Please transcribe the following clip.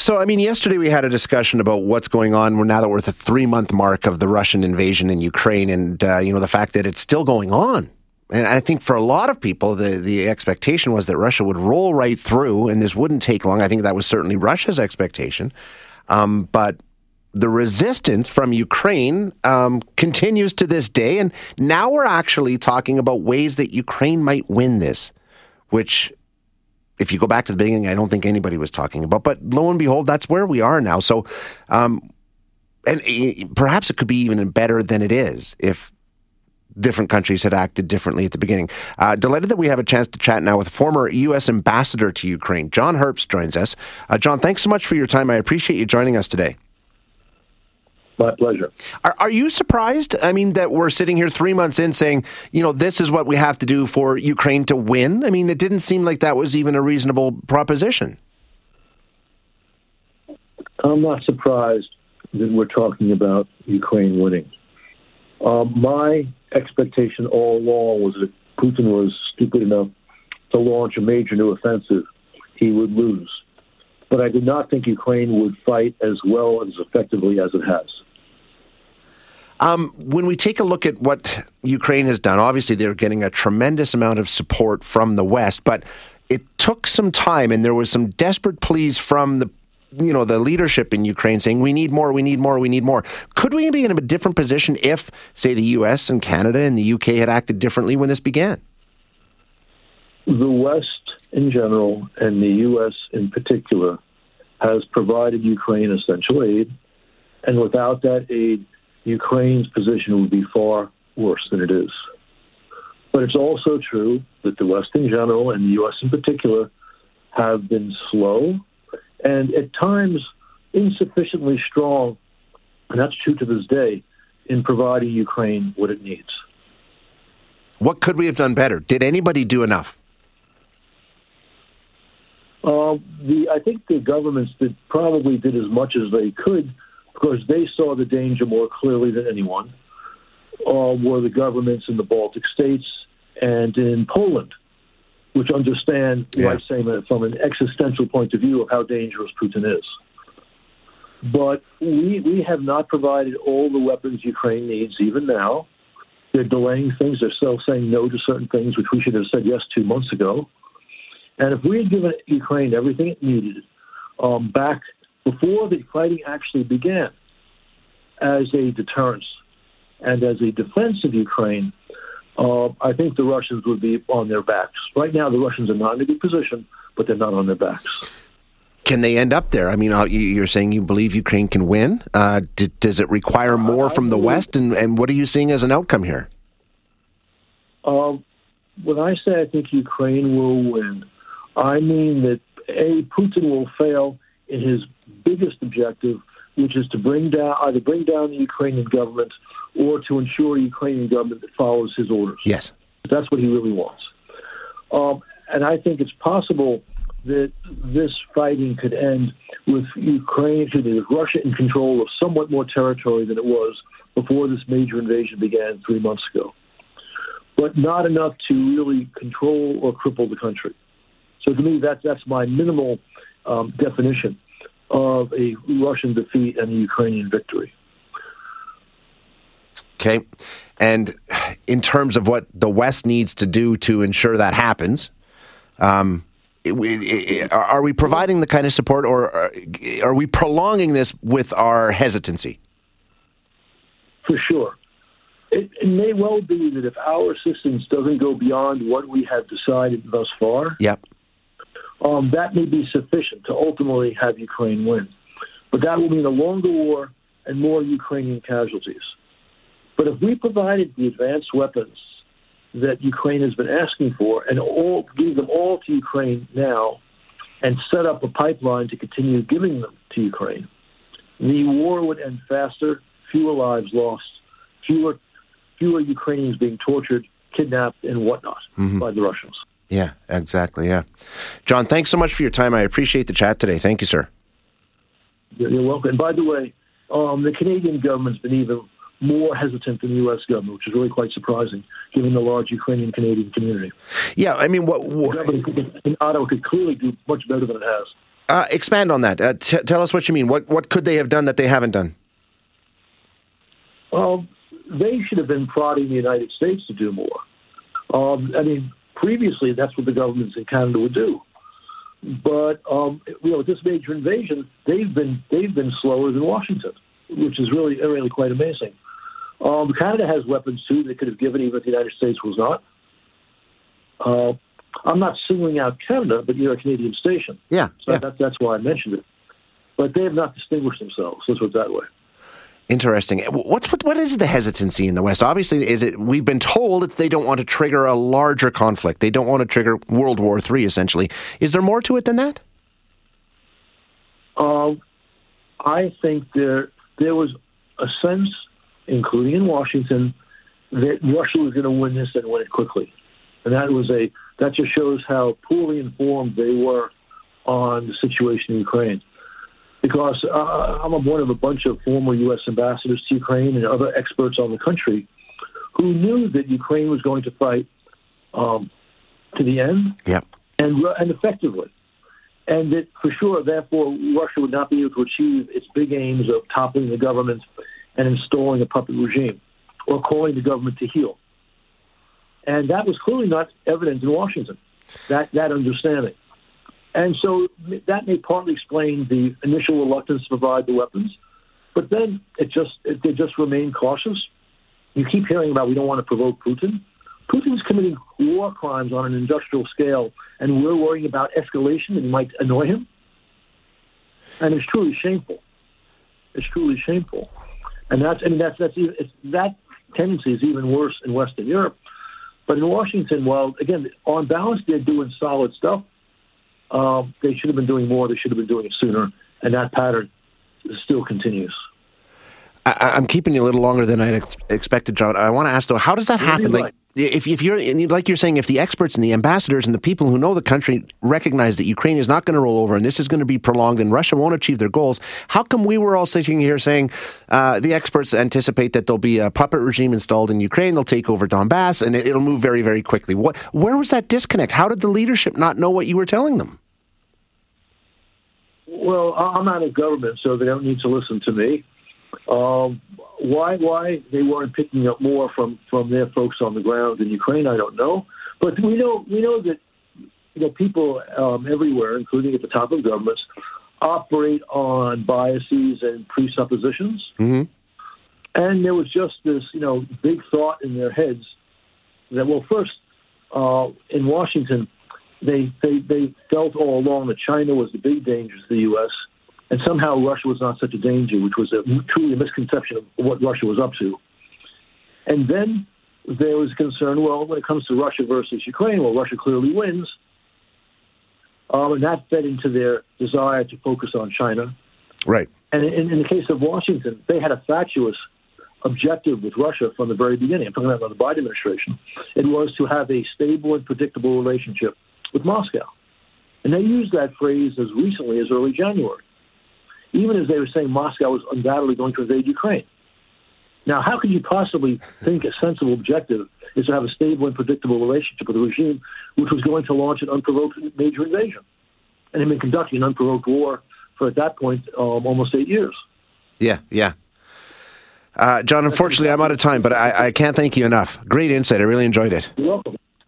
So, I mean, yesterday we had a discussion about what's going on. We're now that we're at the three month mark of the Russian invasion in Ukraine, and uh, you know the fact that it's still going on. And I think for a lot of people, the the expectation was that Russia would roll right through, and this wouldn't take long. I think that was certainly Russia's expectation, um, but the resistance from Ukraine um, continues to this day, and now we're actually talking about ways that Ukraine might win this, which if you go back to the beginning, I don't think anybody was talking about. But lo and behold, that's where we are now. So, um, and perhaps it could be even better than it is if different countries had acted differently at the beginning. Uh, delighted that we have a chance to chat now with former U.S. ambassador to Ukraine, John Herbst, joins us. Uh, John, thanks so much for your time. I appreciate you joining us today. My pleasure. Are, are, you surprised? I mean, that we're sitting here three months in saying, you know, this is what we have to do for Ukraine to win? I mean, it didn't seem like that was even a reasonable proposition. I'm not surprised that we're talking about Ukraine winning. Uh, my expectation all along was that Putin was stupid enough to launch a major new offensive, he would lose. But I did not think Ukraine would fight as well and as effectively as it has. Um, when we take a look at what Ukraine has done, obviously they're getting a tremendous amount of support from the West, but it took some time, and there was some desperate pleas from the you know the leadership in Ukraine saying we need more, we need more, we need more. Could we be in a different position if, say, the U.S. and Canada and the UK had acted differently when this began? The West in general and the U.S. in particular has provided Ukraine essential aid, and without that aid, Ukraine's position would be far worse than it is. But it's also true that the West in general and the U.S. in particular have been slow and at times insufficiently strong, and that's true to this day, in providing Ukraine what it needs. What could we have done better? Did anybody do enough? Uh, the, I think the governments did probably did as much as they could because they saw the danger more clearly than anyone, uh, were the governments in the Baltic states and in Poland, which understand, yeah. like saying from an existential point of view of how dangerous Putin is. But we, we have not provided all the weapons Ukraine needs, even now. They're delaying things. They're still saying no to certain things, which we should have said yes to months ago. And if we had given Ukraine everything it needed um, back before the fighting actually began as a deterrence and as a defense of Ukraine, uh, I think the Russians would be on their backs. Right now, the Russians are not in a good position, but they're not on their backs. Can they end up there? I mean, uh, you're saying you believe Ukraine can win. Uh, does it require more from the West? And, and what are you seeing as an outcome here? Um, when I say I think Ukraine will win, I mean that A, Putin will fail in his biggest objective, which is to bring down either bring down the Ukrainian government or to ensure a Ukrainian government that follows his orders. Yes, that's what he really wants. Um, and I think it's possible that this fighting could end with Ukraine, with Russia in control of somewhat more territory than it was before this major invasion began three months ago, but not enough to really control or cripple the country. So to me, that's that's my minimal um, definition of a Russian defeat and a Ukrainian victory. Okay. And in terms of what the West needs to do to ensure that happens, um, it, it, are we providing the kind of support or are we prolonging this with our hesitancy? For sure. It, it, may well be that if our assistance doesn't go beyond what we have decided thus far, yep um, that may be sufficient to ultimately have Ukraine win. But that will mean a longer war and more Ukrainian casualties. But if we provided the advanced weapons that Ukraine has been asking for and all give them all to Ukraine now and set up a pipeline to continue giving them to Ukraine, the war would end faster, fewer lives lost, fewer fewer Ukrainians being tortured, kidnapped, and whatnot mm-hmm. by the Russians. Yeah, exactly. Yeah. John, thanks so much for your time. I appreciate the chat today. Thank you, sir. You're welcome. And by the way, um, the Canadian government's been even more hesitant than the U.S. government, which is really quite surprising, given the large Ukrainian Canadian community. Yeah, I mean, what, what in Ottawa could clearly do much better than it has. Uh, expand on that. Uh, t- tell us what you mean. What what could they have done that they haven't done? Well, they should have been prodding the United States to do more. Um, I mean, previously that's what the governments in Canada would do. But um, you know, with this major invasion, they've been they've been slower than Washington, which is really really quite amazing. Um, Canada has weapons too they could have given, even if the United States was not. Uh, I'm not singling out Canada, but you're a Canadian station. Yeah, so yeah. That, that's why I mentioned it. But they have not distinguished themselves. Let's put it that way. Interesting. What's what, what is the hesitancy in the West? Obviously, is it we've been told that they don't want to trigger a larger conflict. They don't want to trigger World War III. Essentially, is there more to it than that? Uh, I think there there was a sense, including in Washington, that Russia was going to win this and win it quickly, and that was a that just shows how poorly informed they were on the situation in Ukraine because uh, I'm a one of a bunch of former U.S. ambassadors to Ukraine and other experts on the country who knew that Ukraine was going to fight um, to the end yep. and, and effectively. And that for sure, therefore, Russia would not be able to achieve its big aims of toppling the government and installing a puppet regime or calling the government to heel. And that was clearly not evident in Washington, that, that understanding. And so that may partly explain the initial reluctance to provide the weapons, but then it just it, they just remain cautious. You keep hearing about we don't want to provoke Putin. Putin's committing war crimes on an industrial scale, and we're worrying about escalation that might annoy him. And it's truly shameful. It's truly shameful, and that's I mean that's that's that tendency is even worse in Western Europe. But in Washington, well, again, on balance, they're doing solid stuff um, they should have been doing more. They should have been doing it sooner, and that pattern still continues. I, am keeping you a little longer than I ex- expected, John. I want to ask though, how does that happen? Like, if, if you're like you're saying, if the experts and the ambassadors and the people who know the country recognize that Ukraine is not going to roll over and this is going to be prolonged and Russia won't achieve their goals, how come we were all sitting here saying uh, the experts anticipate that there'll be a puppet regime installed in Ukraine, they'll take over Donbass, and it, will move very, very quickly? What? Where was that disconnect? How did the leadership not know what you were telling them? Well, I'm out of government, so they don't need to listen to me. Um, why why they weren't picking up more from from their folks on the ground in Ukraine, I don't know. But we know we know that you know people um, everywhere, including at the top of governments, operate on biases and presuppositions. Mm-hmm. And there was just this you know big thought in their heads that well, first uh, in Washington they, they, they felt all along that China was the big danger to the U.S., and somehow Russia was not such a danger, which was a, truly a misconception of what Russia was up to. And then there was concern, well, when it comes to Russia versus Ukraine, well, Russia clearly wins. Um, and that fed into their desire to focus on China. Right. And in, in the case of Washington, they had a fatuous objective with Russia from the very beginning. I'm talking about the Biden administration. It was to have a stable and predictable relationship with Moscow. And they used that phrase as recently as early January, even as they were saying Moscow was undoubtedly going to invade Ukraine. Now, how could you possibly think a sensible objective is to have a stable and predictable relationship with a regime which was going to launch an unprovoked major invasion and had been conducting an unprovoked war for, at that point, um, almost eight years? Yeah, yeah. Uh, John, unfortunately, I'm out of time, but I, I can't thank you enough. Great insight. I really enjoyed it. You're welcome.